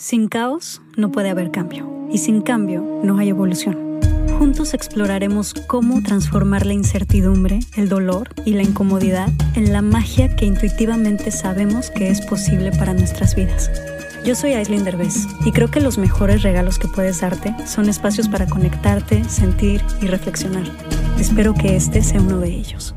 Sin caos no puede haber cambio y sin cambio no hay evolución. Juntos exploraremos cómo transformar la incertidumbre, el dolor y la incomodidad en la magia que intuitivamente sabemos que es posible para nuestras vidas. Yo soy Aislinn Derbez y creo que los mejores regalos que puedes darte son espacios para conectarte, sentir y reflexionar. Espero que este sea uno de ellos.